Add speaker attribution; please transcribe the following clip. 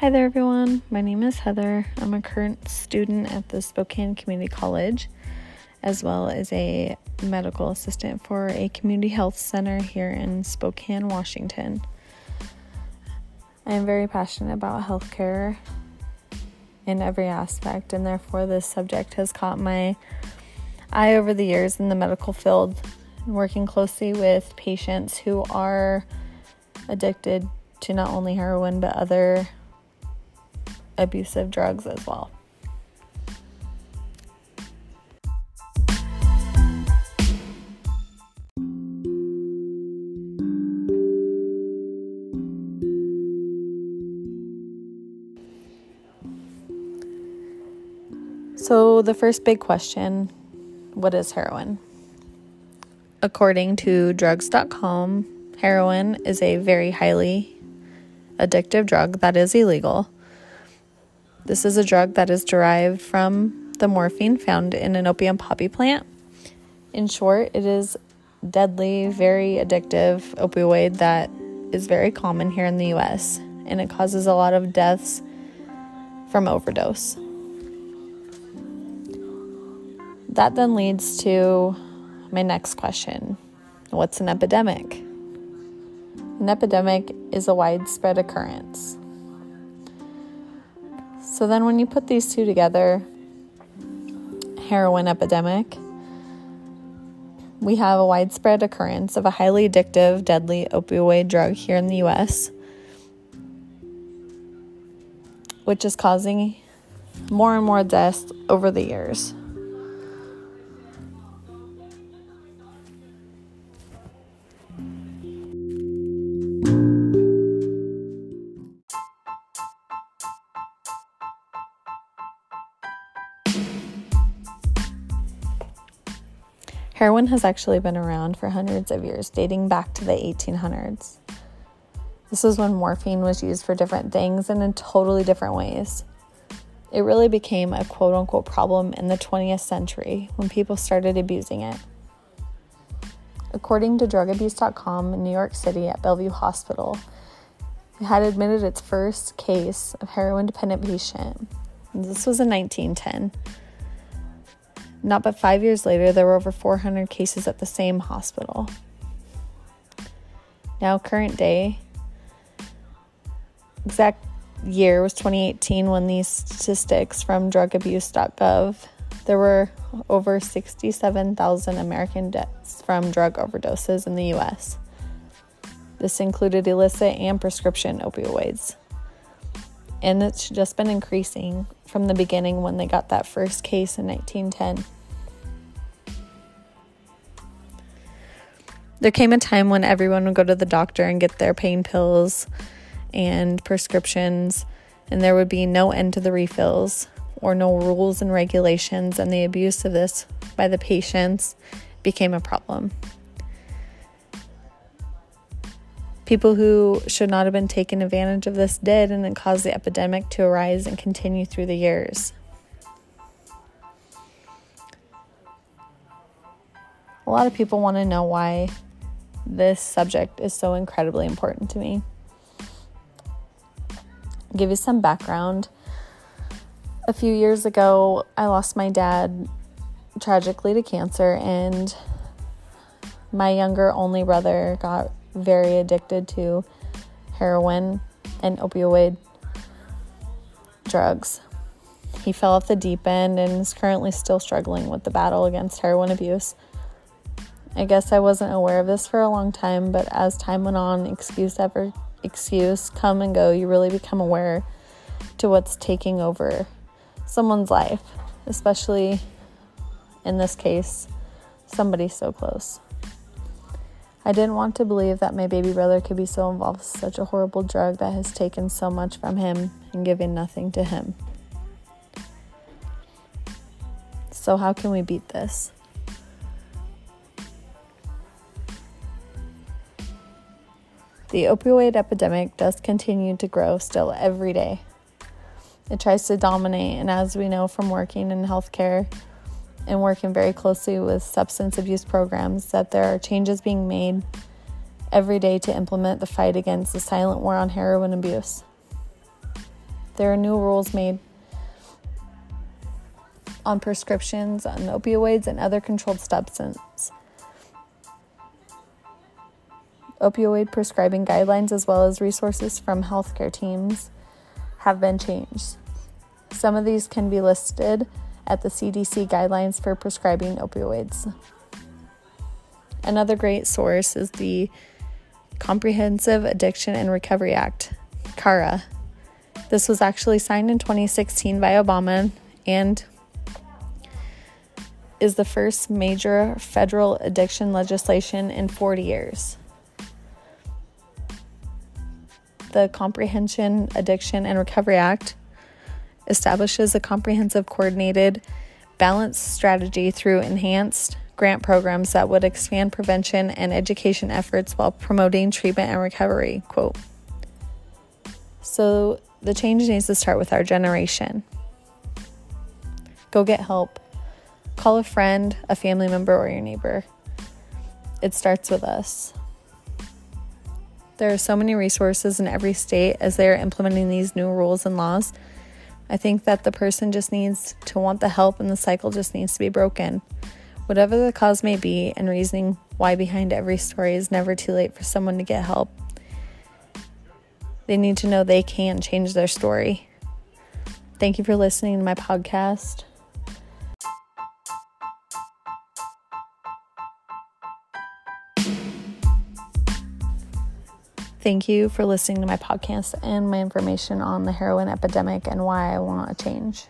Speaker 1: Hi there, everyone. My name is Heather. I'm a current student at the Spokane Community College, as well as a medical assistant for a community health center here in Spokane, Washington. I am very passionate about healthcare in every aspect, and therefore, this subject has caught my eye over the years in the medical field, working closely with patients who are addicted to not only heroin but other abusive drugs as well. So, the first big question what is heroin? According to drugs.com, heroin is a very highly addictive drug that is illegal. This is a drug that is derived from the morphine found in an opium poppy plant. In short, it is deadly, very addictive opioid that is very common here in the US and it causes a lot of deaths from overdose. That then leads to my next question What's an epidemic? An epidemic is a widespread occurrence. So then, when you put these two together, heroin epidemic, we have a widespread occurrence of a highly addictive, deadly opioid drug here in the US, which is causing more and more deaths over the years. Heroin has actually been around for hundreds of years, dating back to the 1800s. This was when morphine was used for different things and in totally different ways. It really became a quote unquote problem in the 20th century when people started abusing it. According to drugabuse.com in New York City at Bellevue Hospital, it had admitted its first case of heroin dependent patient. This was in 1910. Not but five years later, there were over 400 cases at the same hospital. Now, current day, exact year was 2018 when these statistics from drugabuse.gov there were over 67,000 American deaths from drug overdoses in the US. This included illicit and prescription opioids. And it's just been increasing from the beginning when they got that first case in 1910. There came a time when everyone would go to the doctor and get their pain pills and prescriptions, and there would be no end to the refills or no rules and regulations, and the abuse of this by the patients became a problem. People who should not have been taken advantage of this did, and it caused the epidemic to arise and continue through the years. A lot of people want to know why this subject is so incredibly important to me. I'll give you some background. A few years ago, I lost my dad tragically to cancer, and my younger only brother got very addicted to heroin and opioid drugs. He fell off the deep end and is currently still struggling with the battle against heroin abuse. I guess I wasn't aware of this for a long time, but as time went on, excuse ever excuse come and go, you really become aware to what's taking over someone's life, especially in this case, somebody so close. I didn't want to believe that my baby brother could be so involved with such a horrible drug that has taken so much from him and given nothing to him. So, how can we beat this? The opioid epidemic does continue to grow still every day. It tries to dominate, and as we know from working in healthcare and working very closely with substance abuse programs, that there are changes being made every day to implement the fight against the silent war on heroin abuse. There are new rules made on prescriptions on opioids and other controlled substances. Opioid prescribing guidelines, as well as resources from healthcare teams, have been changed. Some of these can be listed at the CDC guidelines for prescribing opioids. Another great source is the Comprehensive Addiction and Recovery Act, CARA. This was actually signed in 2016 by Obama and is the first major federal addiction legislation in 40 years. The Comprehension Addiction and Recovery Act establishes a comprehensive, coordinated, balanced strategy through enhanced grant programs that would expand prevention and education efforts while promoting treatment and recovery. Quote. So the change needs to start with our generation. Go get help. Call a friend, a family member, or your neighbor. It starts with us. There are so many resources in every state as they are implementing these new rules and laws. I think that the person just needs to want the help and the cycle just needs to be broken. Whatever the cause may be, and reasoning why behind every story is never too late for someone to get help. They need to know they can change their story. Thank you for listening to my podcast. Thank you for listening to my podcast and my information on the heroin epidemic and why I want a change.